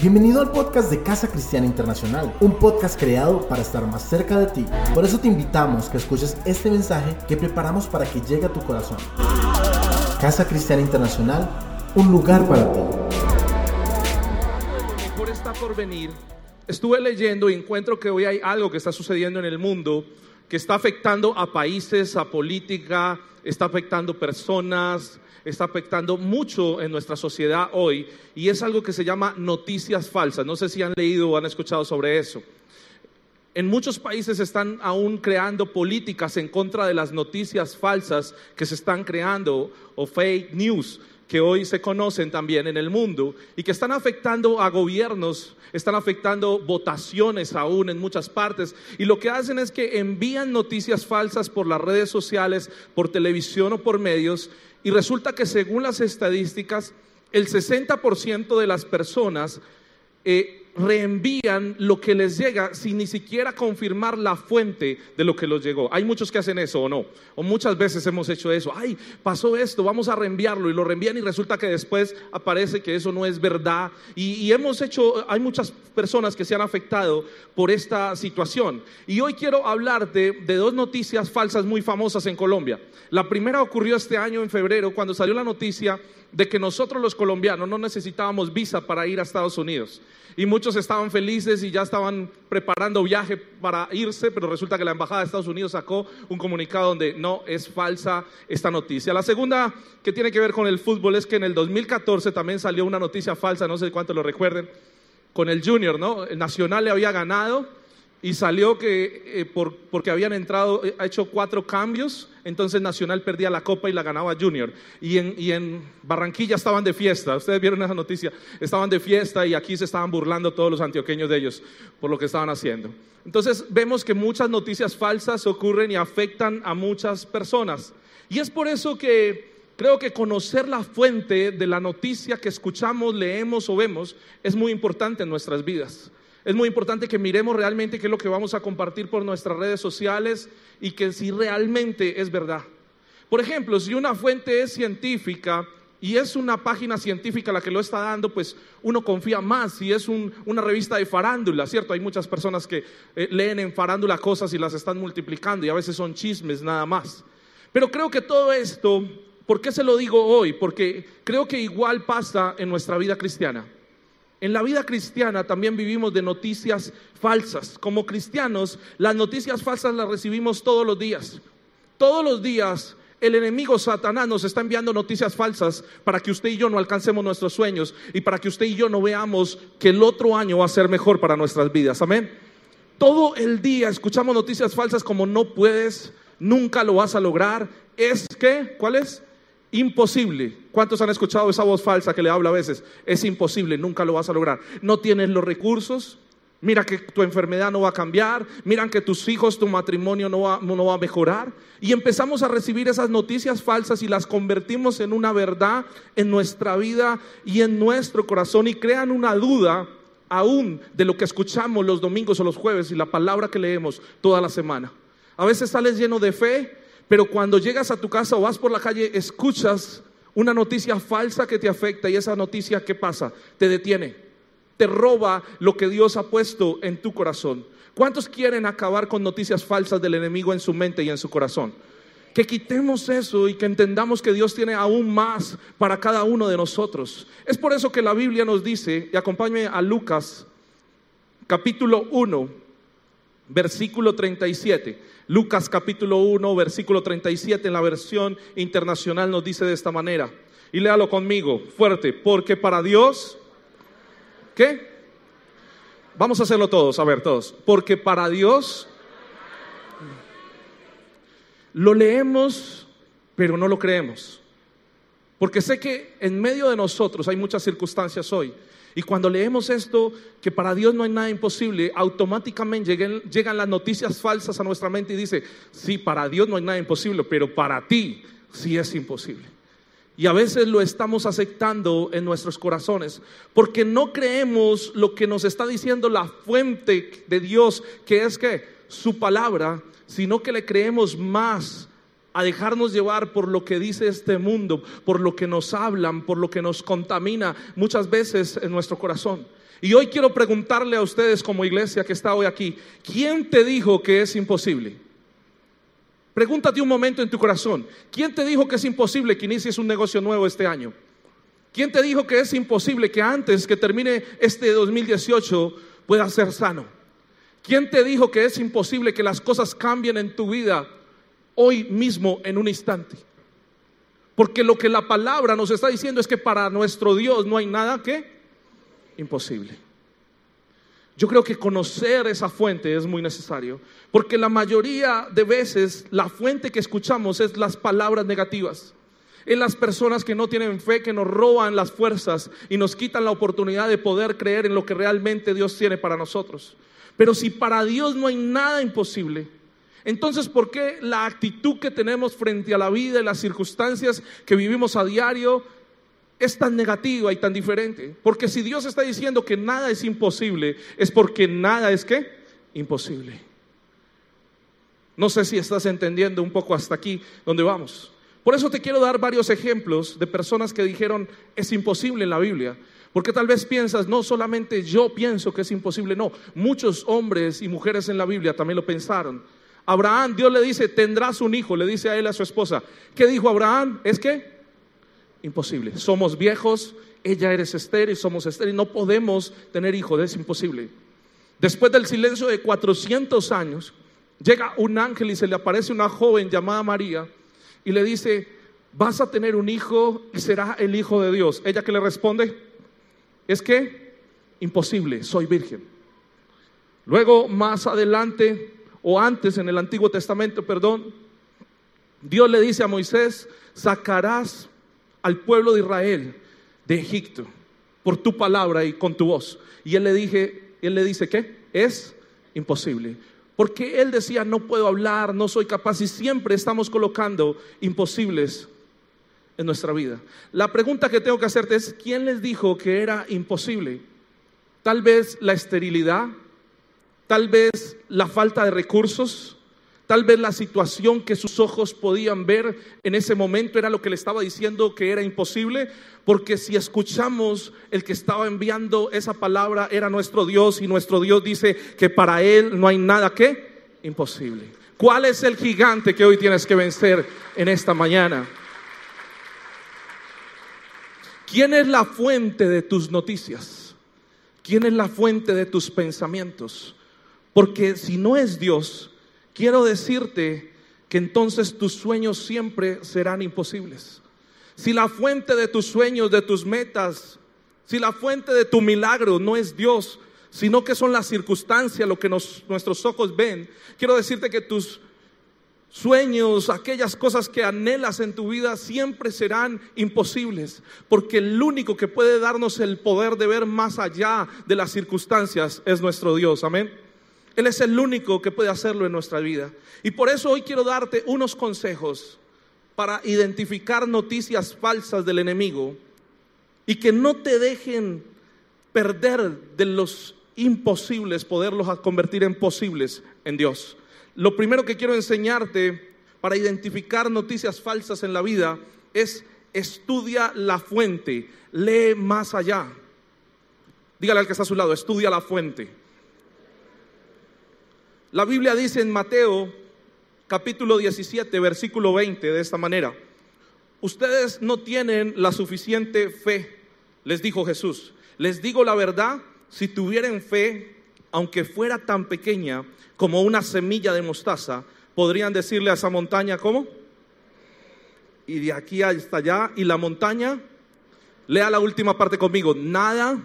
Bienvenido al podcast de Casa Cristiana Internacional, un podcast creado para estar más cerca de ti. Por eso te invitamos que escuches este mensaje que preparamos para que llegue a tu corazón. Casa Cristiana Internacional, un lugar para ti. Por está por venir. Estuve leyendo y encuentro que hoy hay algo que está sucediendo en el mundo que está afectando a países, a política, está afectando personas, está afectando mucho en nuestra sociedad hoy y es algo que se llama noticias falsas. No sé si han leído o han escuchado sobre eso. En muchos países están aún creando políticas en contra de las noticias falsas que se están creando o fake news que hoy se conocen también en el mundo y que están afectando a gobiernos, están afectando votaciones aún en muchas partes. Y lo que hacen es que envían noticias falsas por las redes sociales, por televisión o por medios. Y resulta que según las estadísticas, el 60% de las personas eh, reenvían lo que les llega sin ni siquiera confirmar la fuente de lo que les llegó. Hay muchos que hacen eso o no. O muchas veces hemos hecho eso. Ay, pasó esto, vamos a reenviarlo y lo reenvían y resulta que después aparece que eso no es verdad. Y, hemos hecho, hay muchas personas que se han afectado por esta situación. Y hoy quiero hablar de, de dos noticias falsas muy famosas en Colombia. La primera ocurrió este año en febrero cuando salió la noticia de que nosotros los colombianos no necesitábamos visa para ir a Estados Unidos. Y muchos estaban felices y ya estaban preparando viaje para irse, pero resulta que la Embajada de Estados Unidos sacó un comunicado donde no es falsa esta noticia. La segunda que tiene que ver con el fútbol es que en el 2014 también salió una noticia falsa, no sé cuánto lo recuerden, con el Junior, ¿no? El Nacional le había ganado y salió que eh, porque habían entrado, eh, ha hecho cuatro cambios, entonces Nacional perdía la copa y la ganaba Junior. Y en, y en, Barranquilla estaban de fiesta, ustedes vieron esa noticia, estaban de fiesta y aquí se estaban burlando todos los antioqueños de ellos por lo que estaban haciendo. Entonces vemos que muchas noticias falsas ocurren y afectan a muchas personas. Y es por eso que creo que conocer la fuente de la noticia que escuchamos, leemos o vemos es muy importante en nuestras vidas. Es muy importante que miremos realmente qué es lo que vamos a compartir por nuestras redes sociales y que si realmente es verdad. Por ejemplo, si una fuente es científica y es una página científica la que lo está dando, pues uno confía más. Si es una revista de farándula, ¿cierto? Hay muchas personas que eh, leen en farándula cosas y las están multiplicando y a veces son chismes nada más. Pero creo que todo esto, ¿por qué se lo digo hoy? Porque creo que igual pasa en nuestra vida cristiana. En la vida cristiana también vivimos de noticias falsas. Como cristianos, las noticias falsas las recibimos todos los días. Todos los días el enemigo Satanás nos está enviando noticias falsas para que usted y yo no alcancemos nuestros sueños y para que usted y yo no veamos que el otro año va a ser mejor para nuestras vidas. Amén. Todo el día escuchamos noticias falsas como no puedes, nunca lo vas a lograr. Es que, ¿cuál es? Imposible. ¿Cuántos han escuchado esa voz falsa que le habla a veces? Es imposible, nunca lo vas a lograr. No tienes los recursos. Mira que tu enfermedad no va a cambiar. Miran que tus hijos, tu matrimonio no va, no va a mejorar. Y empezamos a recibir esas noticias falsas y las convertimos en una verdad en nuestra vida y en nuestro corazón y crean una duda aún de lo que escuchamos los domingos o los jueves y la palabra que leemos toda la semana. A veces sales lleno de fe, pero cuando llegas a tu casa o vas por la calle, escuchas una noticia falsa que te afecta y esa noticia, ¿qué pasa? Te detiene, te roba lo que Dios ha puesto en tu corazón. ¿Cuántos quieren acabar con noticias falsas del enemigo en su mente y en su corazón? Que quitemos eso y que entendamos que Dios tiene aún más para cada uno de nosotros. Es por eso que la Biblia nos dice, y acompáñame a Lucas capítulo 1, versículo 37. Lucas capítulo 1, versículo 37 en la versión internacional nos dice de esta manera. Y léalo conmigo, fuerte, porque para Dios, ¿qué? Vamos a hacerlo todos, a ver todos. Porque para Dios lo leemos, pero no lo creemos. Porque sé que en medio de nosotros hay muchas circunstancias hoy y cuando leemos esto, que para Dios no hay nada imposible, automáticamente llegan, las noticias falsas a nuestra mente y dice, sí, para Dios no hay nada imposible, pero para ti sí es imposible. Y a veces lo estamos aceptando en nuestros corazones porque no creemos lo que nos está diciendo la fuente de Dios, que es que su palabra, sino que le creemos más a dejarnos llevar por lo que dice este mundo, por lo que nos hablan, por lo que nos contamina muchas veces en nuestro corazón. Y hoy quiero preguntarle a ustedes como iglesia que está hoy aquí, ¿quién te dijo que es imposible? Pregúntate un momento en tu corazón, ¿quién te dijo que es imposible que inicies un negocio nuevo este año? ¿Quién te dijo que es imposible que antes que termine este 2018 puedas ser sano? ¿Quién te dijo que es imposible que las cosas cambien en tu vida hoy mismo en un instante? Porque lo que la palabra nos está diciendo es que para nuestro Dios no hay nada que imposible. Yo creo que conocer esa fuente es muy necesario, porque la mayoría de veces la fuente que escuchamos es las palabras negativas. En las personas que no tienen fe, que nos roban las fuerzas y nos quitan la oportunidad de poder creer en lo que realmente Dios tiene para nosotros. Pero si para Dios no hay nada imposible, entonces ¿por qué la actitud que tenemos frente a la vida y las circunstancias que vivimos a diario es tan negativa y tan diferente? Porque si Dios está diciendo que nada es imposible, es porque nada es qué? Imposible. No sé si estás entendiendo un poco hasta aquí donde vamos. Por eso te quiero dar varios ejemplos de personas que dijeron es imposible en la Biblia. Porque tal vez piensas, no solamente yo pienso que es imposible, no, muchos hombres y mujeres en la Biblia también lo pensaron. Abraham, Dios le dice, tendrás un hijo, le dice a él a su esposa. ¿Qué dijo Abraham? Es que imposible. Somos viejos, ella eres estéril, somos estéril, no podemos tener hijos, es imposible. Después del silencio de 400 años, llega un ángel y se le aparece una joven llamada María y le dice, vas a tener un hijo y será el hijo de Dios. Ella que le responde, es que imposible, soy virgen. Luego, más adelante, o antes en el Antiguo Testamento, perdón, Dios le dice a Moisés, sacarás al pueblo de Israel de Egipto por tu palabra y con tu voz. Y él le dije, él le dice, ¿qué? Es imposible. Porque él decía, no puedo hablar, no soy capaz y siempre estamos colocando imposibles en nuestra vida. La pregunta que tengo que hacerte es, ¿quién les dijo que era imposible? Tal vez la esterilidad, tal vez la falta de recursos, Tal vez la situación que sus ojos podían ver en ese momento era lo que le estaba diciendo que era imposible, porque si escuchamos el que estaba enviando esa palabra era nuestro Dios y nuestro Dios dice que para él no hay nada que imposible. ¿Cuál es el gigante que hoy tienes que vencer en esta mañana? ¿Quién es la fuente de tus noticias? ¿Quién es la fuente de tus pensamientos? Porque si no es Dios, quiero decirte que entonces tus sueños siempre serán imposibles. Si la fuente de tus sueños, de tus metas, si la fuente de tu milagro no es Dios, sino que son las circunstancias lo que nuestros ojos ven, quiero decirte que tus sueños, aquellas cosas que anhelas en tu vida siempre serán imposibles, porque el único que puede darnos el poder de ver más allá de las circunstancias es nuestro Dios. Amén. Él es el único que puede hacerlo en nuestra vida. Y por eso hoy quiero darte unos consejos para identificar noticias falsas del enemigo y que no te dejen perder de los imposibles, poderlos convertir en posibles en Dios. Lo primero que quiero enseñarte para identificar noticias falsas en la vida es estudia la fuente, lee más allá. Dígale al que está a su lado, estudia la fuente. La Biblia dice en Mateo capítulo 17, versículo 20 de esta manera, ustedes no tienen la suficiente fe, les dijo Jesús. Les digo la verdad, si tuvieran fe, aunque fuera tan pequeña como una semilla de mostaza, podrían decirle a esa montaña, ¿cómo? Y de aquí hasta allá, y la montaña, lea la última parte conmigo, nada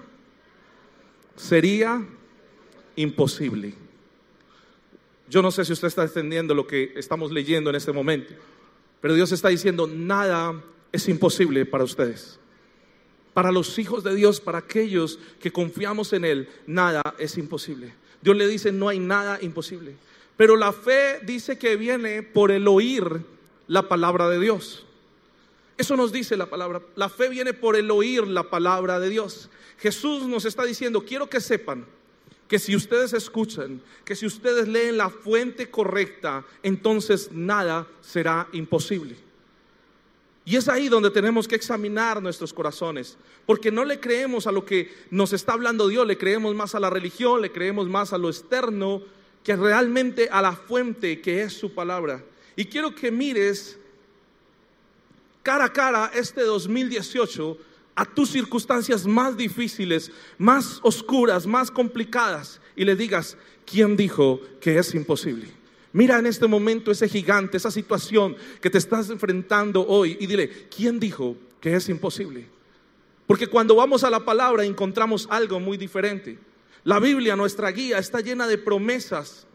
sería imposible. Yo no sé si usted está entendiendo lo que estamos leyendo en este momento, pero Dios está diciendo, nada es imposible para ustedes. Para los hijos de Dios, para aquellos que confiamos en Él, nada es imposible. Dios le dice, no hay nada imposible. Pero la fe dice que viene por el oír la palabra de Dios. Eso nos dice la palabra. La fe viene por el oír la palabra de Dios. Jesús nos está diciendo, quiero que sepan que si ustedes escuchan, que si ustedes leen la fuente correcta, entonces nada será imposible. Y es ahí donde tenemos que examinar nuestros corazones, porque no le creemos a lo que nos está hablando Dios, le creemos más a la religión, le creemos más a lo externo, que realmente a la fuente que es su palabra. Y quiero que mires cara a cara este 2018 a tus circunstancias más difíciles, más oscuras, más complicadas, y le digas, ¿quién dijo que es imposible? Mira en este momento ese gigante, esa situación que te estás enfrentando hoy y dile, ¿quién dijo que es imposible? Porque cuando vamos a la palabra encontramos algo muy diferente. La Biblia, nuestra guía, está llena de promesas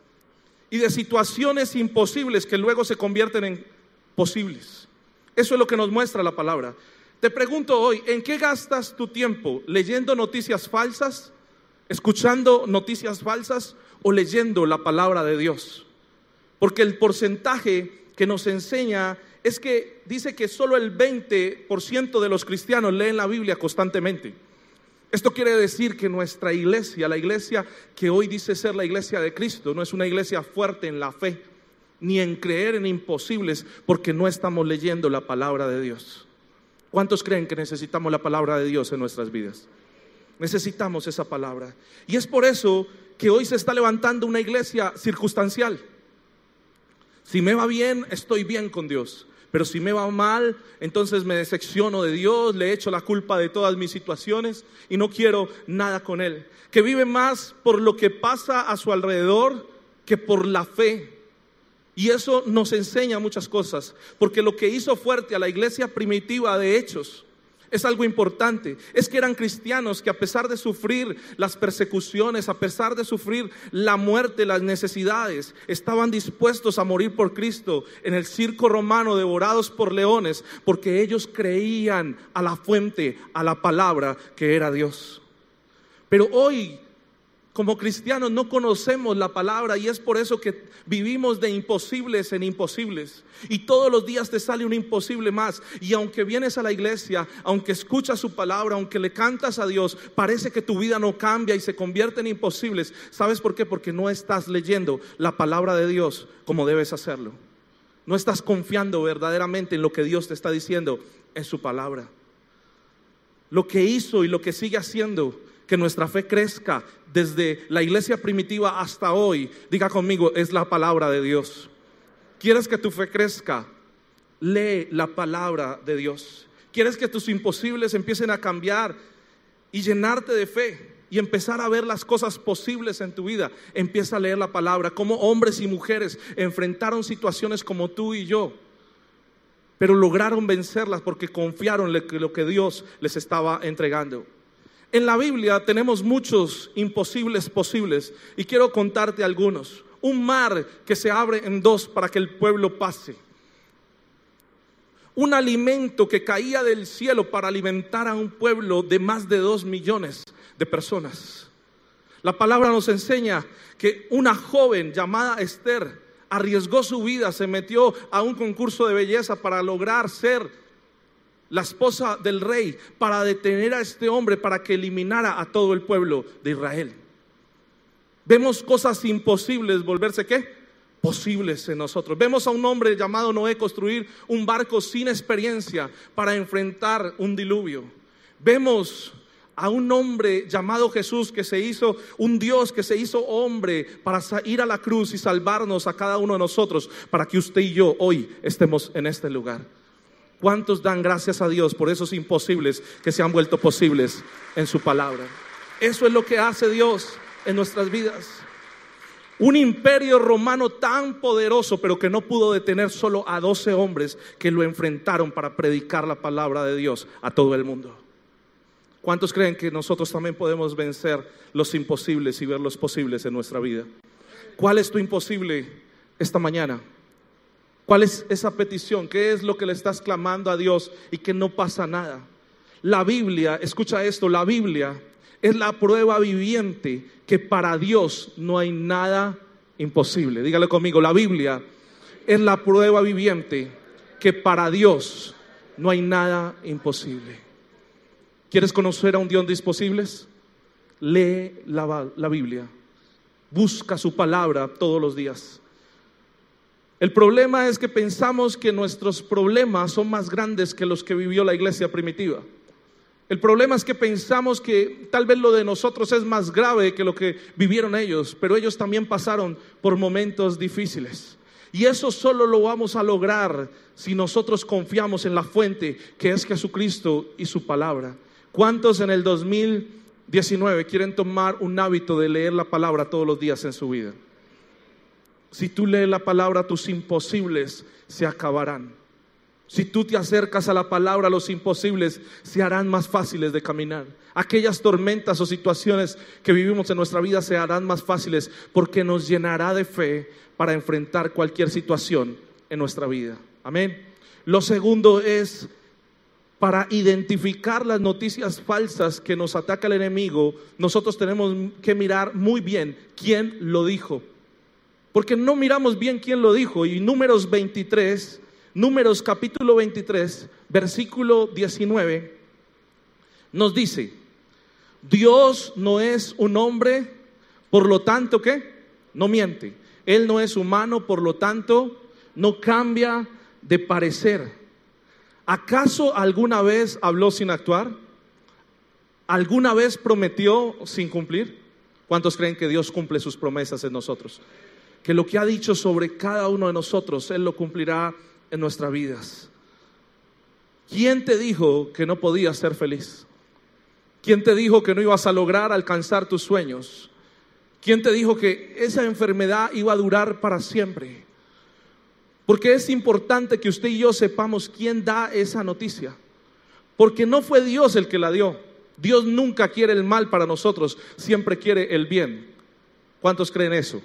y de situaciones imposibles que luego se convierten en posibles. Eso es lo que nos muestra la palabra. Te pregunto hoy, ¿en qué gastas tu tiempo? ¿Leyendo noticias falsas? ¿Escuchando noticias falsas? ¿O leyendo la palabra de Dios? Porque el porcentaje que nos enseña es que dice que solo el 20% de los cristianos leen la Biblia constantemente. Esto quiere decir que nuestra iglesia, la iglesia que hoy dice ser la iglesia de Cristo, no es una iglesia fuerte en la fe, ni en creer en imposibles, porque no estamos leyendo la palabra de Dios. ¿Cuántos creen que necesitamos la palabra de Dios en nuestras vidas? Necesitamos esa palabra. Y es por eso que hoy se está levantando una iglesia circunstancial. Si me va bien, estoy bien con Dios. Pero si me va mal, entonces me decepciono de Dios, le echo la culpa de todas mis situaciones y no quiero nada con Él. Que vive más por lo que pasa a su alrededor que por la fe y eso nos enseña muchas cosas, porque lo que hizo fuerte a la iglesia primitiva de Hechos es algo importante. Es que eran cristianos que a pesar de sufrir las persecuciones, a pesar de sufrir la muerte, las necesidades, estaban dispuestos a morir por Cristo en el circo romano devorados por leones, porque ellos creían a la fuente, a la palabra que era Dios. Pero hoy como cristianos no conocemos la palabra y es por eso que vivimos de imposibles en imposibles. Y todos los días te sale un imposible más. Y aunque vienes a la iglesia, aunque escuchas su palabra, aunque le cantas a Dios, parece que tu vida no cambia y se convierte en imposibles. ¿Sabes por qué? Porque no estás leyendo la palabra de Dios como debes hacerlo. No estás confiando verdaderamente en lo que Dios te está diciendo en su palabra. Lo que hizo y lo que sigue haciendo que nuestra fe crezca desde la iglesia primitiva hasta hoy, diga conmigo, es la palabra de Dios. ¿Quieres que tu fe crezca? Lee la palabra de Dios. ¿Quieres que tus imposibles empiecen a cambiar y llenarte de fe y empezar a ver las cosas posibles en tu vida? Empieza a leer la palabra. Como hombres y mujeres enfrentaron situaciones como tú y yo, pero lograron vencerlas porque confiaron en lo que Dios les estaba entregando. En la Biblia tenemos muchos imposibles posibles y quiero contarte algunos. Un mar que se abre en dos para que el pueblo pase. Un alimento que caía del cielo para alimentar a un pueblo de más de dos millones de personas. La palabra nos enseña que una joven llamada Esther arriesgó su vida, se metió a un concurso de belleza para lograr ser la esposa del rey, para detener a este hombre, para que eliminara a todo el pueblo de Israel. Vemos cosas imposibles volverse qué? Posibles en nosotros. Vemos a un hombre llamado Noé construir un barco sin experiencia para enfrentar un diluvio. Vemos a un hombre llamado Jesús que se hizo un Dios que se hizo hombre para ir a la cruz y salvarnos a cada uno de nosotros para que usted y yo hoy estemos en este lugar. ¿Cuántos dan gracias a Dios por esos imposibles que se han vuelto posibles en su palabra? Eso es lo que hace Dios en nuestras vidas. Un imperio romano tan poderoso, pero que no pudo detener solo a 12 hombres que lo enfrentaron para predicar la palabra de Dios a todo el mundo. ¿Cuántos creen que nosotros también podemos vencer los imposibles y ver los posibles en nuestra vida? ¿Cuál es tu imposible esta mañana? ¿Cuál es esa petición? ¿Qué es lo que le estás clamando a Dios y que no pasa nada? La Biblia, escucha esto, la Biblia es la prueba viviente que para Dios no hay nada imposible. Dígale conmigo, la Biblia es la prueba viviente que para Dios no hay nada imposible. ¿Quieres conocer a un Dios de imposibles? Lee la, la Biblia. busca su palabra todos los días. El problema es que pensamos que nuestros problemas son más grandes que los que vivió la iglesia primitiva. El problema es que pensamos que tal vez lo de nosotros es más grave que lo que vivieron ellos, pero ellos también pasaron por momentos difíciles. Y eso solo lo vamos a lograr si nosotros confiamos en la fuente que es Jesucristo y su palabra. ¿Cuántos en el 2019 quieren tomar un hábito de leer la palabra todos los días en su vida? Si tú lees la palabra, tus imposibles se acabarán. Si tú te acercas a la palabra, los imposibles se harán más fáciles de caminar. Aquellas tormentas o situaciones que vivimos en nuestra vida se harán más fáciles porque nos llenará de fe para enfrentar cualquier situación en nuestra vida. Amén. Lo segundo es para identificar las noticias falsas que nos ataca el enemigo, nosotros tenemos que mirar muy bien quién lo dijo. Porque no miramos bien quién lo dijo. Y números 23 Números capítulo 23, versículo 19, nos dice, Dios no es un hombre, por lo tanto, ¿qué? No miente. Él no es humano, por lo tanto, no cambia de parecer. ¿Acaso alguna vez habló sin actuar? ¿Alguna vez prometió sin cumplir? ¿Cuántos creen que Dios cumple sus promesas en nosotros? Que lo que ha dicho sobre cada uno de nosotros, Él lo cumplirá en nuestras vidas. ¿Quién te dijo que no podías ser feliz? ¿Quién te dijo que no ibas a lograr alcanzar tus sueños? ¿Quién te dijo que esa enfermedad iba a durar para siempre? Porque es importante que usted y yo sepamos quién da esa noticia. Porque no fue Dios el que la dio. Dios nunca quiere el mal para nosotros, siempre quiere el bien. ¿Cuántos creen eso?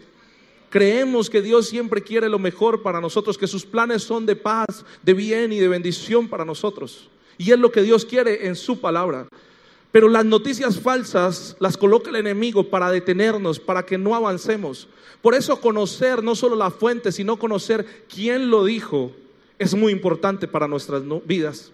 Creemos que Dios siempre quiere lo mejor para nosotros, que sus planes son de paz, de bien y de bendición para nosotros. Y es lo que Dios quiere en su palabra. Pero las noticias falsas las coloca el enemigo para detenernos, para que no avancemos. Por eso conocer no solo la fuente, sino conocer quién lo dijo, es muy importante para nuestras vidas.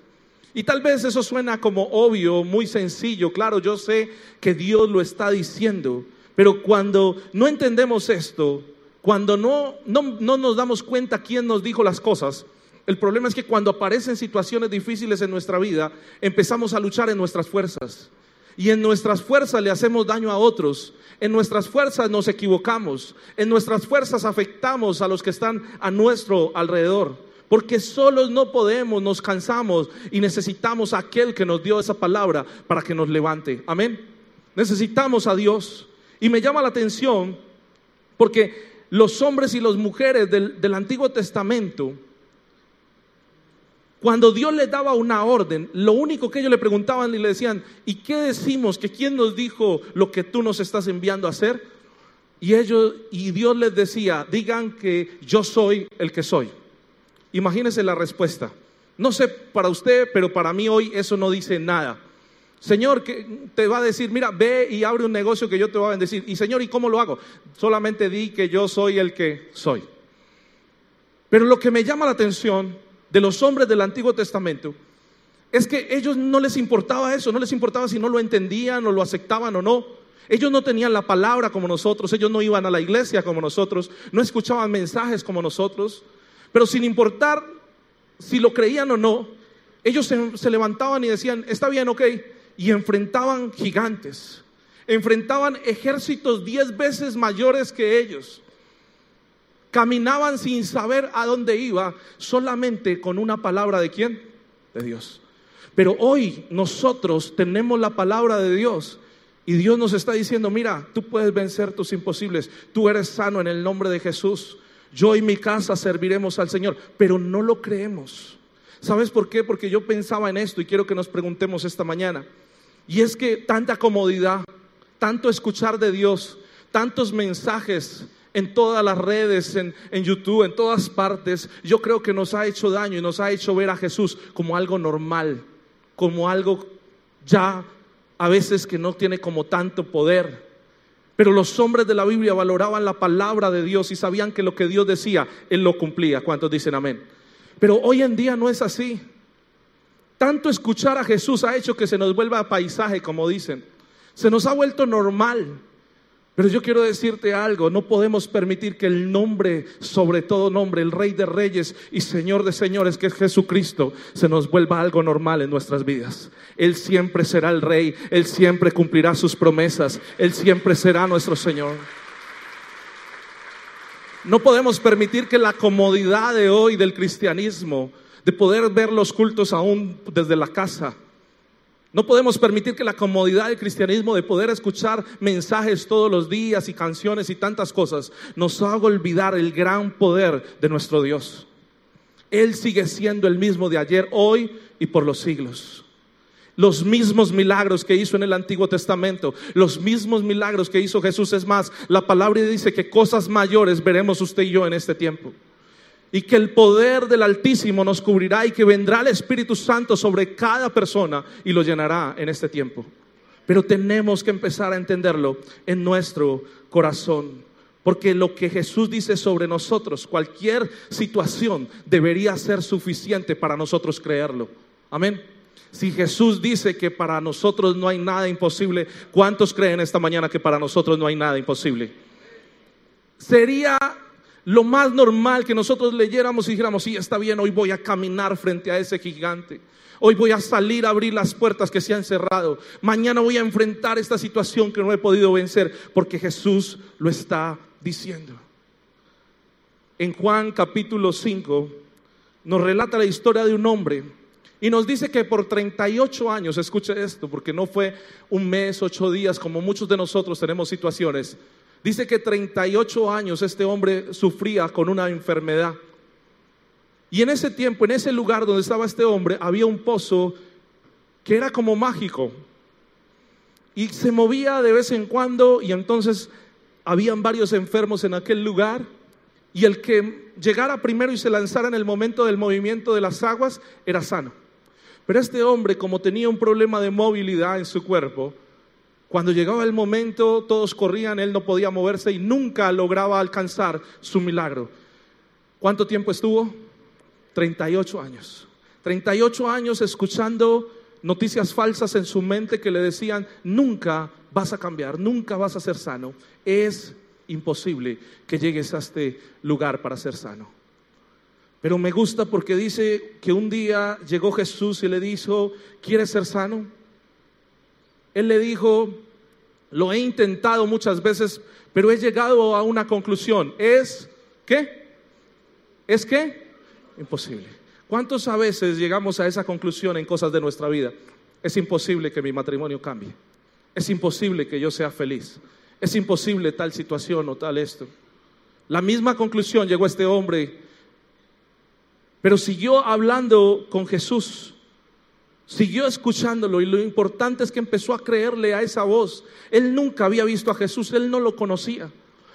Y tal vez eso suena como obvio, muy sencillo. Claro, yo sé que Dios lo está diciendo. Pero cuando no entendemos esto, cuando no, no, nos damos cuenta quién nos dijo las cosas, el problema es que cuando aparecen situaciones difíciles en nuestra vida, empezamos a luchar en nuestras fuerzas. Y en nuestras fuerzas le hacemos daño a otros. En nuestras fuerzas nos equivocamos. En nuestras fuerzas afectamos a los que están a nuestro alrededor. Porque solos no podemos, nos cansamos y necesitamos a aquel que nos dio esa palabra para que nos levante. Amén. Necesitamos a Dios. Y me llama la atención porque los hombres y las mujeres del, Antiguo Testamento, cuando Dios les daba una orden, lo único que ellos le preguntaban y le decían, ¿y qué decimos? ¿Que quién nos dijo lo que tú nos estás enviando a hacer? Y ellos y Dios les decía, digan que yo soy el que soy. Imagínense la respuesta. No sé para usted, pero para mí hoy eso no dice nada. Señor, que te va a decir, mira, ve y abre un negocio que yo te voy a bendecir. Y Señor, ¿y cómo lo hago? Solamente di que yo soy el que soy. Pero lo que me llama la atención de los hombres del Antiguo Testamento es que ellos no les importaba eso, no les importaba si no lo entendían o lo aceptaban o no. Ellos no tenían la palabra como nosotros, ellos no iban a la iglesia como nosotros, no escuchaban mensajes como nosotros, pero sin importar si lo creían o no, ellos se, se levantaban y decían, está bien, ok, y enfrentaban gigantes, enfrentaban ejércitos diez veces mayores que ellos. Caminaban sin saber a dónde iba, solamente con una palabra de quién? De Dios. Pero hoy nosotros tenemos la palabra de Dios y Dios nos está diciendo, mira, tú puedes vencer tus imposibles, tú eres sano en el nombre de Jesús. Yo y mi casa serviremos al Señor, pero no lo creemos. ¿Sabes por qué? Porque yo pensaba en esto y quiero que nos preguntemos esta mañana. Y es que tanta comodidad, tanto escuchar de Dios, tantos mensajes en todas las redes, en, YouTube, en todas partes, yo creo que nos ha hecho daño y nos ha hecho ver a Jesús como algo normal, como algo ya a veces que no tiene como tanto poder. Pero los hombres de la Biblia valoraban la palabra de Dios y sabían que lo que Dios decía, Él lo cumplía. ¿Cuántos dicen amén? Pero hoy en día no es así. Tanto escuchar a Jesús ha hecho que se nos vuelva paisaje, como dicen. Se nos ha vuelto normal. Pero yo quiero decirte algo, no podemos permitir que el nombre, sobre todo nombre, el Rey de Reyes y Señor de Señores, que es Jesucristo, se nos vuelva algo normal en nuestras vidas. Él siempre será el Rey, Él siempre cumplirá sus promesas, Él siempre será nuestro Señor. No podemos permitir que la comodidad de hoy del cristianismo, de poder ver los cultos aún desde la casa, no podemos permitir que la comodidad del cristianismo de poder escuchar mensajes todos los días y canciones y tantas cosas nos haga olvidar el gran poder de nuestro Dios. Él sigue siendo el mismo de ayer, hoy y por los siglos. Los mismos milagros que hizo en el Antiguo Testamento, los mismos milagros que hizo Jesús. Es más, la palabra dice que cosas mayores veremos usted y yo en este tiempo y que el poder del Altísimo nos cubrirá y que vendrá el Espíritu Santo sobre cada persona y lo llenará en este tiempo. Pero tenemos que empezar a entenderlo en nuestro corazón. Porque lo que Jesús dice sobre nosotros, cualquier situación debería ser suficiente para nosotros creerlo. Amén. Si Jesús dice que para nosotros no hay nada imposible, ¿cuántos creen esta mañana que para nosotros no hay nada imposible? Sería lo más normal que nosotros leyéramos y dijéramos, sí, está bien, hoy voy a caminar frente a ese gigante. Hoy voy a salir a abrir las puertas que se han cerrado. Mañana voy a enfrentar esta situación que no he podido vencer porque Jesús lo está diciendo. En Juan capítulo 5 nos relata la historia de un hombre y nos dice que por 38 años, escuche esto, porque no fue un mes, ocho días, como muchos de nosotros tenemos situaciones, Dice que 38 años este hombre sufría con una enfermedad. Y en ese tiempo, en ese lugar donde estaba este hombre, había un pozo que era como mágico. Y se movía de vez en cuando y entonces habían varios enfermos en aquel lugar. Y el que llegara primero y se lanzara en el momento del movimiento de las aguas era sano. Pero este hombre, como tenía un problema de movilidad en su cuerpo, cuando llegaba el momento, todos corrían, él no podía moverse y nunca lograba alcanzar su milagro. ¿Cuánto tiempo estuvo? 38 años. 38 años escuchando noticias falsas en su mente que le decían, nunca vas a cambiar, nunca vas a ser sano. Es imposible que llegues a este lugar para ser sano. Pero me gusta porque dice que un día llegó Jesús y le dijo, ¿quieres ser sano? Él le dijo, lo he intentado muchas veces, pero he llegado a una conclusión. ¿Es qué? ¿Es qué? Imposible. ¿Cuántos a veces llegamos a esa conclusión en cosas de nuestra vida? Es imposible que mi matrimonio cambie. Es imposible que yo sea feliz. Es imposible tal situación o tal esto. La misma conclusión llegó este hombre, pero siguió hablando con Jesús Siguió escuchándolo y lo importante es que empezó a creerle a esa voz. Él nunca había visto a Jesús, él no lo conocía.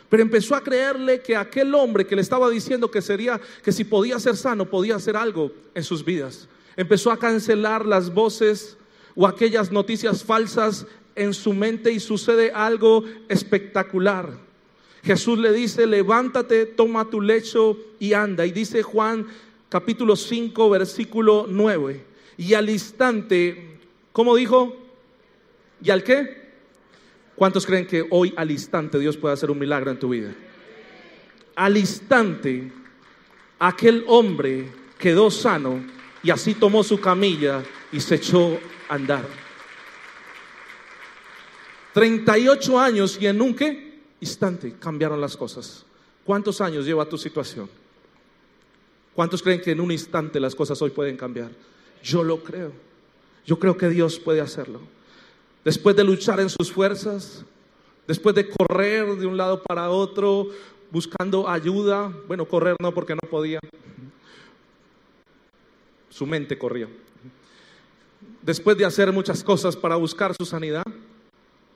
Pero empezó a creerle que aquel hombre que le estaba diciendo que sería que si podía ser sano, podía hacer algo en sus vidas. Empezó a cancelar las voces o aquellas noticias falsas en su mente y sucede algo espectacular. Jesús le dice, levántate, toma tu lecho y anda. Y dice Juan capítulo 5, versículo 9. Y al instante, ¿cómo dijo? ¿Y al qué? ¿Cuántos creen que hoy al instante Dios puede hacer un milagro en tu vida? Al instante, aquel hombre quedó sano y así tomó su camilla y se echó a andar. 38 años y en un qué? Instante cambiaron las cosas. ¿Cuántos años lleva tu situación? ¿Cuántos creen que en un instante las cosas hoy pueden cambiar? Yo lo creo. Yo creo que Dios puede hacerlo. Después de luchar en sus fuerzas, después de correr de un lado para otro, buscando ayuda, bueno, correr no porque no podía, su mente corría. Después de hacer muchas cosas para buscar su sanidad,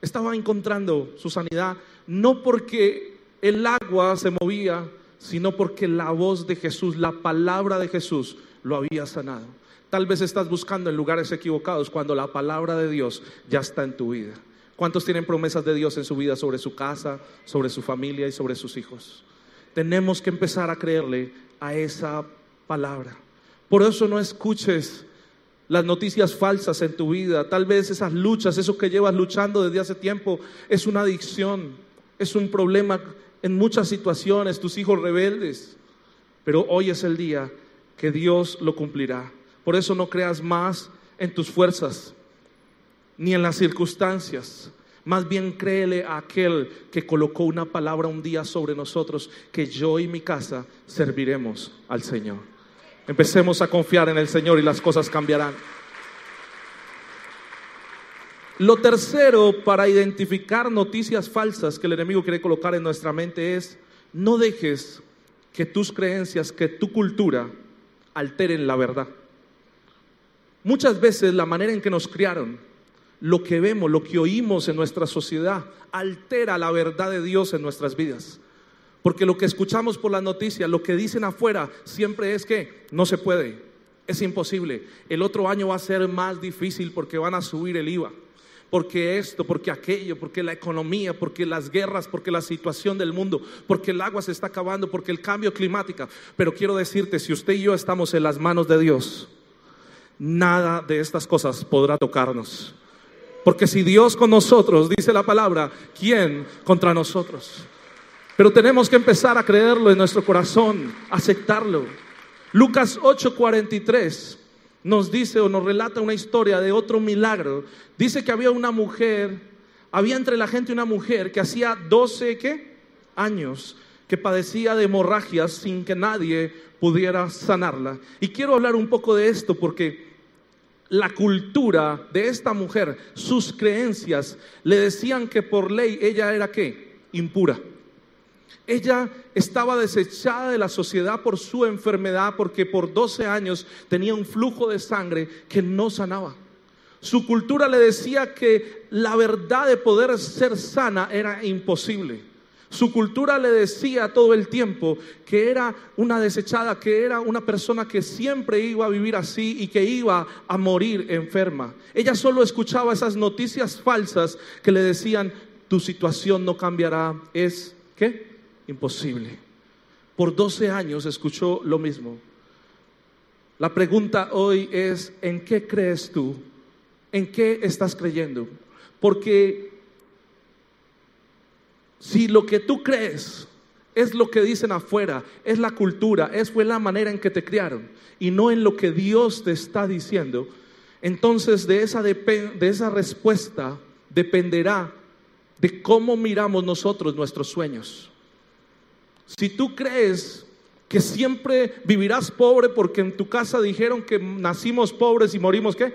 estaba encontrando su sanidad no porque el agua se movía, sino porque la voz de Jesús, la palabra de Jesús lo había sanado. Tal vez estás buscando en lugares equivocados cuando la palabra de Dios ya está en tu vida. ¿Cuántos tienen promesas de Dios en su vida sobre su casa, sobre su familia y sobre sus hijos? Tenemos que empezar a creerle a esa palabra. Por eso no escuches las noticias falsas en tu vida. Tal vez esas luchas, eso que llevas luchando desde hace tiempo, es una adicción. es un problema en muchas situaciones, tus hijos rebeldes, pero hoy es el día que Dios lo cumplirá. Por eso no creas más en tus fuerzas ni en las circunstancias. Más bien créele a aquel que colocó una palabra un día sobre nosotros, que yo y mi casa serviremos al Señor. Empecemos a confiar en el Señor y las cosas cambiarán. Lo tercero para identificar noticias falsas que el enemigo quiere colocar en nuestra mente es, no dejes que tus creencias, que tu cultura alteren la verdad. Muchas veces la manera en que nos criaron, lo que vemos, lo que oímos en nuestra sociedad, altera la verdad de Dios en nuestras vidas. Porque lo que escuchamos por las noticias, lo que dicen afuera, siempre es que no se puede, es imposible. El otro año va a ser más difícil porque van a subir el IVA porque esto, porque aquello, porque la economía, porque las guerras, porque la situación del mundo, porque el agua se está acabando, porque el cambio climático. Pero quiero decirte, si usted y yo estamos en las manos de Dios, nada de estas cosas podrá tocarnos. Porque si Dios con nosotros, dice la palabra, ¿quién contra nosotros? Pero tenemos que empezar a creerlo en nuestro corazón, aceptarlo. Lucas 8:43 nos dice o nos relata una historia de otro milagro. Dice que había una mujer, había entre la gente una mujer que hacía 12 ¿qué? años que padecía de hemorragias sin que nadie pudiera sanarla. Y quiero hablar un poco de esto porque la cultura de esta mujer, sus creencias, le decían que por ley ella era qué? Impura. Ella estaba desechada de la sociedad por su enfermedad porque por 12 años tenía un flujo de sangre que no sanaba. Su cultura le decía que la verdad de poder ser sana era imposible. Su cultura le decía todo el tiempo que era una desechada, que era una persona que siempre iba a vivir así y que iba a morir enferma. Ella solo escuchaba esas noticias falsas que le decían, tu situación no cambiará. Es, ¿qué? imposible. Por 12 años escuchó lo mismo. La pregunta hoy es, ¿en qué crees tú? ¿En qué estás creyendo? Porque si lo que tú crees es lo que dicen afuera, es la cultura, es fue la manera en que te criaron y no en lo que Dios te está diciendo, entonces de esa, de esa respuesta dependerá de cómo miramos nosotros nuestros sueños. Si tú crees que siempre vivirás pobre porque en tu casa dijeron que nacimos pobres y morimos qué,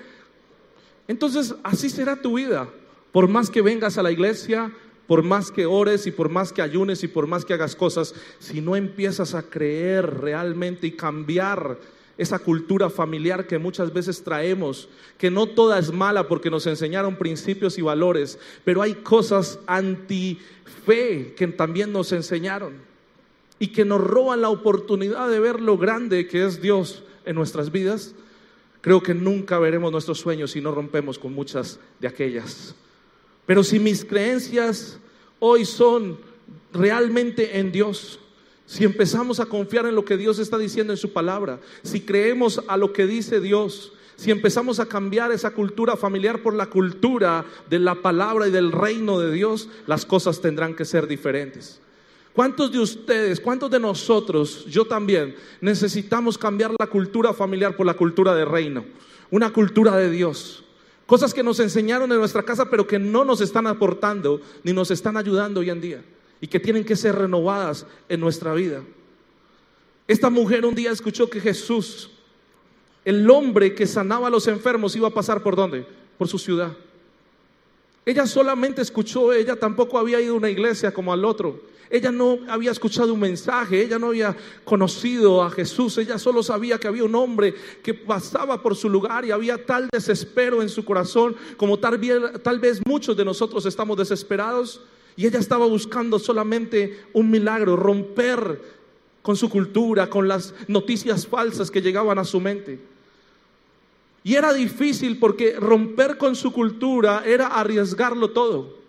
entonces así será tu vida. Por más que vengas a la iglesia, por más que ores y por más que ayunes y por más que hagas cosas, si no empiezas a creer realmente y cambiar esa cultura familiar que muchas veces traemos, que no toda es mala porque nos enseñaron principios y valores, pero hay cosas anti fe que también nos enseñaron y que nos roban la oportunidad de ver lo grande que es Dios en nuestras vidas, creo que nunca veremos nuestros sueños si no rompemos con muchas de aquellas. Pero si mis creencias hoy son realmente en Dios, si empezamos a confiar en lo que Dios está diciendo en su palabra, si creemos a lo que dice Dios, si empezamos a cambiar esa cultura familiar por la cultura de la palabra y del reino de Dios, las cosas tendrán que ser diferentes. ¿Cuántos de ustedes, cuántos de nosotros, yo también, necesitamos cambiar la cultura familiar por la cultura de reino? Una cultura de Dios. Cosas que nos enseñaron en nuestra casa, pero que no nos están aportando ni nos están ayudando hoy en día. Y que tienen que ser renovadas en nuestra vida. Esta mujer un día escuchó que Jesús, el hombre que sanaba a los enfermos, iba a pasar por dónde? Por su ciudad. Ella solamente escuchó, ella tampoco había ido a una iglesia como al otro. Ella no había escuchado un mensaje, ella no había conocido a Jesús, ella solo sabía que había un hombre que pasaba por su lugar y había tal desespero en su corazón como tal, vez muchos de nosotros estamos desesperados y ella estaba buscando solamente un milagro, romper con su cultura, con las noticias falsas que llegaban a su mente. Y era difícil porque romper con su cultura era arriesgarlo todo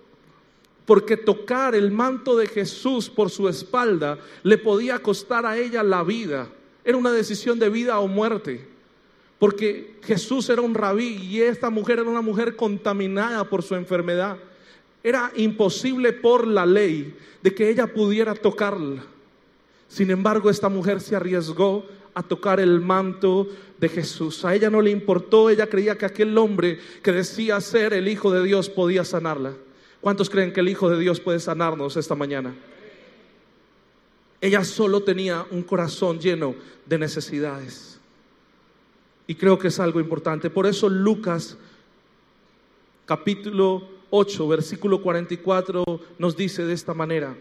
porque tocar el manto de Jesús por su espalda le podía costar a ella la vida. Era una decisión de vida o muerte. Porque Jesús era un rabí y esta mujer era una mujer contaminada por su enfermedad. Era imposible por la ley de que ella pudiera tocarla. Sin embargo, esta mujer se arriesgó a tocar el manto de Jesús. A ella no le importó, ella creía que aquel hombre que decía ser el Hijo de Dios podía sanarla. ¿Cuántos creen que el Hijo de Dios puede sanarnos esta mañana? Ella solo tenía un corazón lleno de necesidades. Y creo que es algo importante. Por eso Lucas capítulo 8, versículo 44 nos dice de esta manera,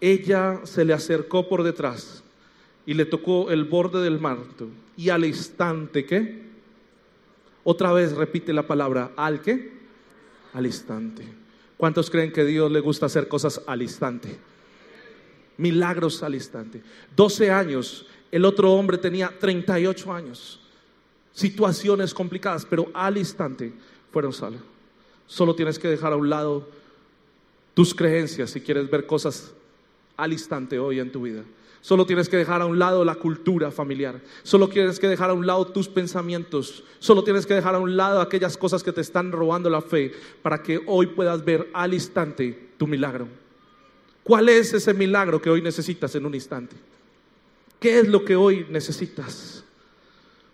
ella se le acercó por detrás y le tocó el borde del manto y al instante, ¿qué? Otra vez repite la palabra, ¿al qué? Al instante. ¿Cuántos creen que Dios le gusta hacer cosas al instante? Milagros al instante. 12 años, el otro hombre tenía 38 años. Situaciones complicadas, pero al instante fueron salvos. Solo tienes que dejar a un lado tus creencias si quieres ver cosas al instante hoy en tu vida. Solo tienes que dejar a un lado la cultura familiar. Solo tienes que dejar a un lado tus pensamientos. Solo tienes que dejar a un lado aquellas cosas que te están robando la fe para que hoy puedas ver al instante tu milagro. ¿Cuál es ese milagro que hoy necesitas en un instante? ¿Qué es lo que hoy necesitas?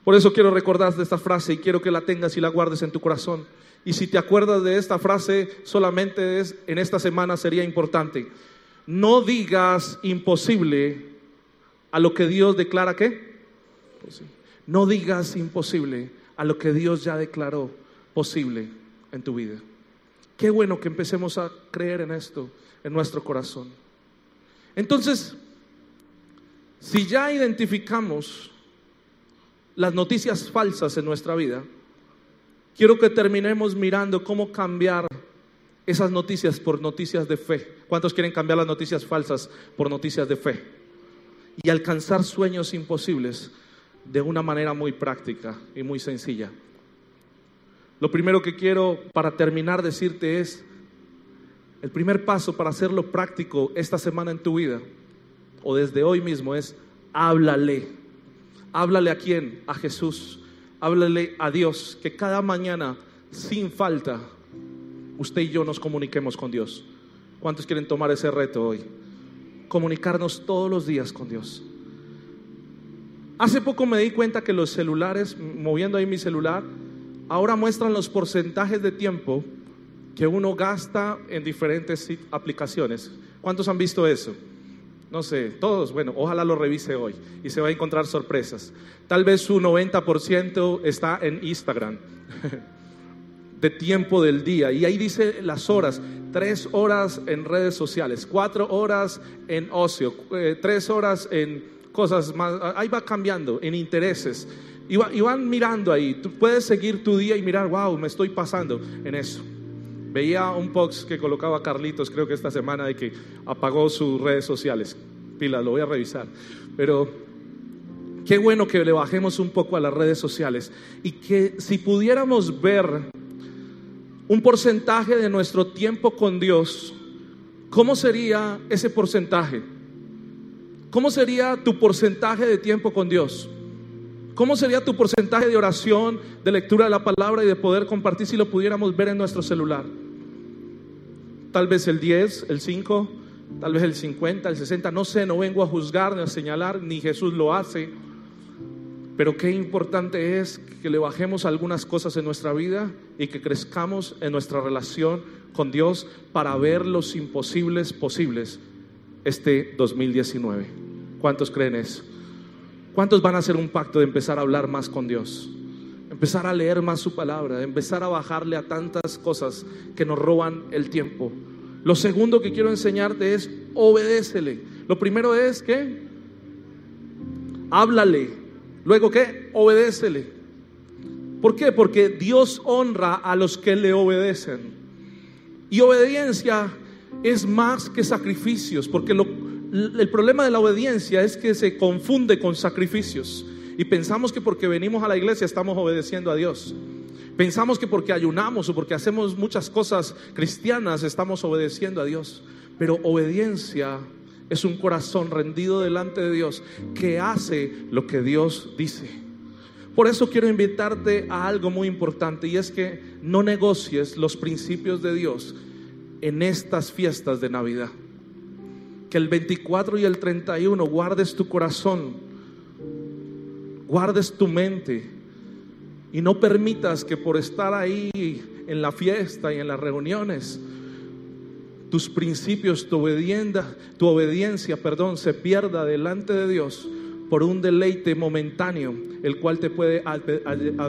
Por eso quiero recordarte esta frase y quiero que la tengas y la guardes en tu corazón. Y si te acuerdas de esta frase, solamente es, en esta semana sería importante. No digas imposible a lo que Dios declara que. No digas imposible a lo que Dios ya declaró posible en tu vida. Qué bueno que empecemos a creer en esto en nuestro corazón. Entonces, si ya identificamos las noticias falsas en nuestra vida, quiero que terminemos mirando cómo cambiar esas noticias por noticias de fe. ¿Cuántos quieren cambiar las noticias falsas por noticias de fe? Y alcanzar sueños imposibles de una manera muy práctica y muy sencilla. Lo primero que quiero para terminar decirte es, el primer paso para hacerlo práctico esta semana en tu vida, o desde hoy mismo, es háblale Háblale a quién? A Jesús. Háblale a Dios. Que cada mañana, sin falta, usted y yo nos comuniquemos con Dios. ¿Cuántos quieren tomar ese reto hoy? Comunicarnos todos los días con Dios. Hace poco me di cuenta que los celulares, moviendo ahí mi celular, ahora muestran los porcentajes de tiempo que uno gasta en diferentes aplicaciones. ¿Cuántos han visto eso? no sé, todos, bueno, ojalá lo revise hoy y se va a encontrar sorpresas. Tal vez su 90% está en Instagram, de tiempo del día, y ahí dice las horas, tres horas en redes sociales, cuatro horas en ocio, eh, tres horas en cosas más, ahí va cambiando, en intereses. Y, y van mirando ahí, tú puedes seguir tu día y mirar, wow, me estoy pasando en eso. Veía un post que colocaba Carlitos, creo que esta semana, de que apagó sus redes sociales. Pila, lo voy a revisar. Pero qué bueno que le bajemos un poco a las redes sociales y que si pudiéramos ver un porcentaje de nuestro tiempo con Dios, ¿cómo sería ese porcentaje? ¿Cómo sería tu porcentaje de tiempo con Dios? ¿Cómo sería tu porcentaje de oración, de lectura de la palabra y de poder compartir si lo pudiéramos ver en nuestro celular? Tal vez el 10, el 5, tal vez el 50, el 60, no sé, no vengo a juzgar ni a señalar, ni Jesús lo hace. Pero qué importante es que le bajemos algunas cosas en nuestra vida y que crezcamos en nuestra relación con Dios para ver los imposibles posibles este 2019. ¿Cuántos creen eso? ¿Cuántos van a hacer un pacto de empezar a hablar más con Dios? Empezar a leer más su palabra, empezar a bajarle a tantas cosas que nos roban el tiempo. Lo segundo que quiero enseñarte es obedécele. Lo primero es que háblale. Luego que obedécele. ¿Por qué? Porque Dios honra a los que le obedecen. Y obediencia es más que sacrificios, porque lo, el problema de la obediencia es que se confunde con sacrificios. Y pensamos que porque venimos a la iglesia estamos obedeciendo a Dios. Pensamos que porque ayunamos o porque hacemos muchas cosas cristianas estamos obedeciendo a Dios. Pero obediencia es un corazón rendido delante de Dios que hace lo que Dios dice. Por eso quiero invitarte a algo muy importante y es que no negocies los principios de Dios en estas fiestas de Navidad. Que el 24 y el 31 guardes tu corazón, guardes tu mente y no permitas que por estar ahí en la fiesta y en las reuniones, tus principios, tu obediencia, perdón, se pierda delante de Dios por un deleite momentáneo, el cual te puede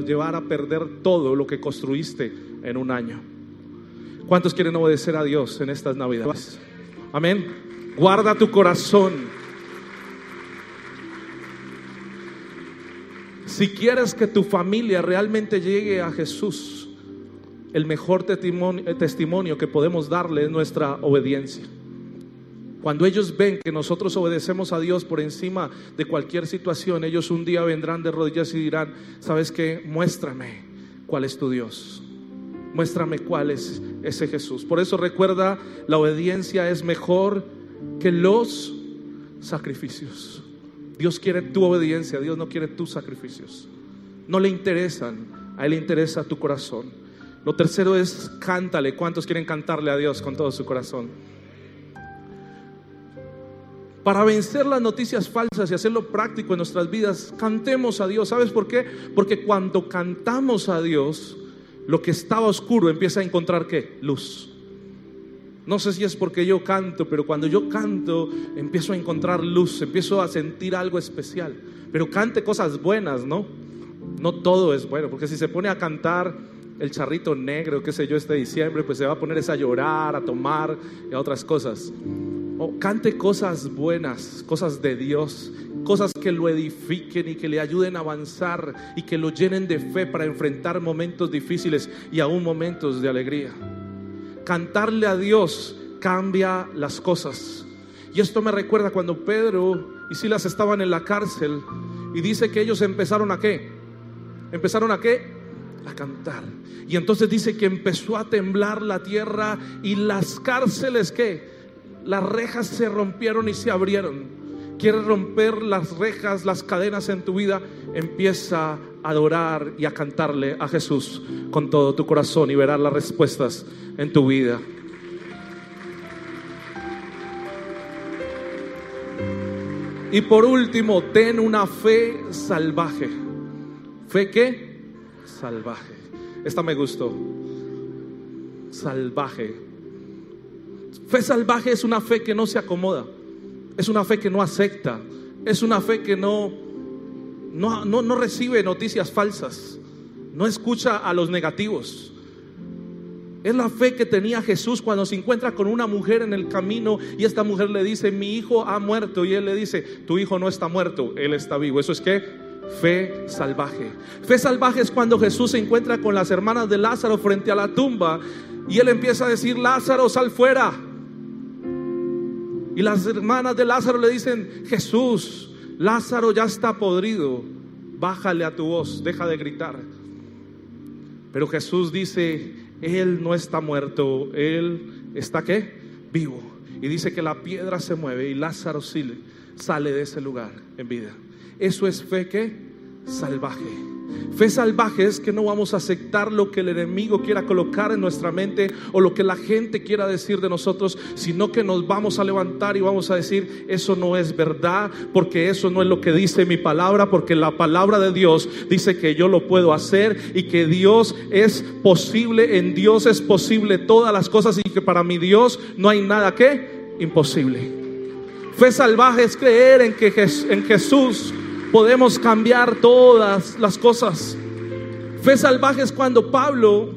llevar a perder todo lo que construiste en un año. ¿Cuántos quieren obedecer a Dios en estas Navidades? Amén. Guarda tu corazón. Si quieres que tu familia realmente llegue a Jesús, el mejor testimonio, que podemos darle es nuestra obediencia. Cuando ellos ven que nosotros obedecemos a Dios por encima de cualquier situación, ellos un día vendrán de rodillas y dirán, ¿sabes qué? Muéstrame cuál es tu Dios. Muéstrame cuál es ese Jesús. Por eso recuerda, la obediencia es mejor que los sacrificios. Dios quiere tu obediencia, Dios no quiere tus sacrificios. No le interesan, a Él le interesa tu corazón. Lo tercero es cántale. ¿Cuántos quieren cantarle a Dios con todo su corazón? Para vencer las noticias falsas y hacerlo práctico en nuestras vidas, cantemos a Dios. ¿Sabes por qué? Porque cuando cantamos a Dios, lo que estaba oscuro empieza a encontrar qué? Luz. No sé si es porque yo canto, pero cuando yo canto empiezo a encontrar luz, empiezo a sentir algo especial. Pero cante cosas buenas, ¿no? No todo es bueno, porque si se pone a cantar el charrito negro, qué sé yo, este diciembre, pues se va a poner a llorar, a tomar y a otras cosas. O cante cosas buenas, cosas de Dios, cosas que lo edifiquen y que le ayuden a avanzar y que lo llenen de fe para enfrentar momentos difíciles y aún momentos de alegría. Cantarle a Dios cambia las cosas. Y esto me recuerda cuando Pedro y Silas estaban en la cárcel y dice que ellos empezaron a qué? ¿Empezaron a qué? A cantar. Y entonces dice que empezó a temblar la tierra y las cárceles que las rejas se rompieron y se abrieron. Quieres romper las rejas, las cadenas en tu vida, empieza a adorar y a cantarle a Jesús con todo tu corazón y verás las respuestas en tu vida. Y por último, ten una fe salvaje. ¿Fe qué? Salvaje. Esta me gustó. Salvaje. Fe salvaje es una fe que no se acomoda. Es una fe que no acepta. Es una fe que no, no, no, no recibe noticias falsas. No escucha a los negativos. Es la fe que tenía Jesús cuando se encuentra con una mujer en el camino y esta mujer le dice, mi hijo ha muerto. Y él le dice, tu hijo no está muerto, él está vivo. Eso es que fe salvaje. Fe salvaje es cuando Jesús se encuentra con las hermanas de Lázaro frente a la tumba y él empieza a decir, Lázaro, sal fuera. Y las hermanas de Lázaro le dicen, Jesús, Lázaro ya está podrido, bájale a tu voz, deja de gritar. Pero Jesús dice, Él no está muerto, Él está qué? Vivo. Y dice que la piedra se mueve y Lázaro sale de ese lugar en vida. Eso es fe que salvaje. Fe salvaje es que no vamos a aceptar lo que el enemigo quiera colocar en nuestra mente o lo que la gente quiera decir de nosotros, sino que nos vamos a levantar y vamos a decir, eso no es verdad, porque eso no es lo que dice mi palabra, porque la palabra de Dios dice que yo lo puedo hacer y que Dios es posible, en Dios es posible todas las cosas y que para mi Dios no hay nada que imposible. Fe salvaje es creer en que en Jesús podemos cambiar todas las cosas. Fe salvaje es cuando Pablo,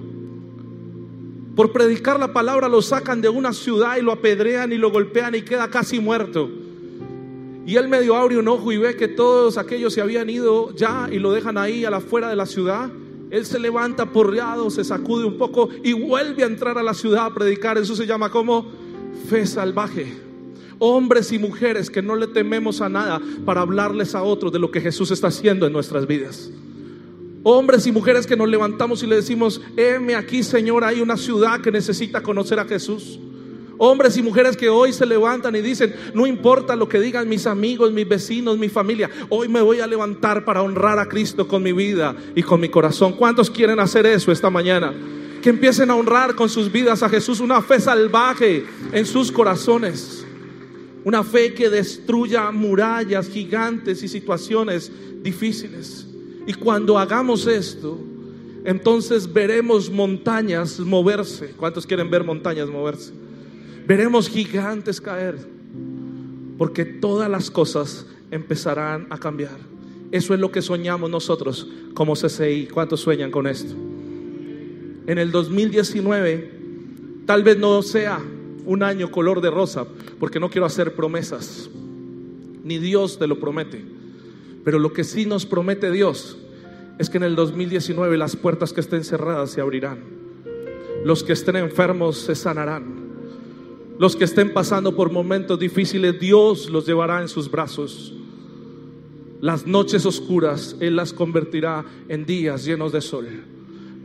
por predicar la palabra, lo sacan de una ciudad y lo apedrean y lo golpean y queda casi muerto. Y él medio abre un ojo y ve que todos aquellos se habían ido ya y lo dejan ahí a la fuera de la ciudad. Él se levanta porreado, se sacude un poco y vuelve a entrar a la ciudad a predicar. Eso se llama como fe salvaje. Hombres y mujeres que no le tememos a nada para hablarles a otros de lo que Jesús está haciendo en nuestras vidas. Hombres y mujeres que nos levantamos y le decimos, heme aquí Señor, hay una ciudad que necesita conocer a Jesús. Hombres y mujeres que hoy se levantan y dicen, no importa lo que digan mis amigos, mis vecinos, mi familia, hoy me voy a levantar para honrar a Cristo con mi vida y con mi corazón. ¿Cuántos quieren hacer eso esta mañana? que empiecen a honrar con sus vidas a Jesús, una fe salvaje en sus corazones, una fe que destruya murallas gigantes y situaciones difíciles. Y cuando hagamos esto, entonces veremos montañas moverse. ¿Cuántos quieren ver montañas moverse? Veremos gigantes caer, porque todas las cosas empezarán a cambiar. Eso es lo que soñamos nosotros como CCI. ¿Cuántos sueñan con esto? En el 2019 tal vez no sea un año color de rosa, porque no quiero hacer promesas, ni Dios te lo promete. Pero lo que sí nos promete Dios es que en el 2019 las puertas que estén cerradas se abrirán. Los que estén enfermos se sanarán. Los que estén pasando por momentos difíciles, Dios los llevará en sus brazos. Las noches oscuras Él las convertirá en días llenos de sol.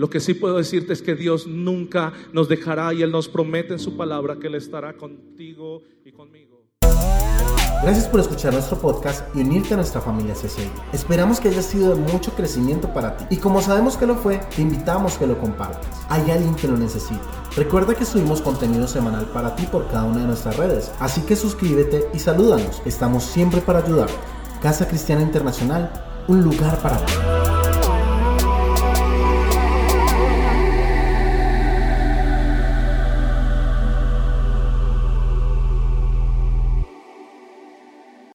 Lo que sí puedo decirte es que Dios nunca nos dejará y Él nos promete en su palabra que Él estará contigo y conmigo. Gracias por escuchar nuestro podcast y unirte a nuestra familia CCI. Esperamos que haya sido de mucho crecimiento para ti. Y como sabemos que lo fue, te invitamos que lo compartas. Hay alguien que lo necesita. Recuerda que subimos contenido semanal para ti por cada una de nuestras redes. Así que suscríbete y salúdanos. Estamos siempre para ayudarte. Casa Cristiana Internacional, un lugar para ti.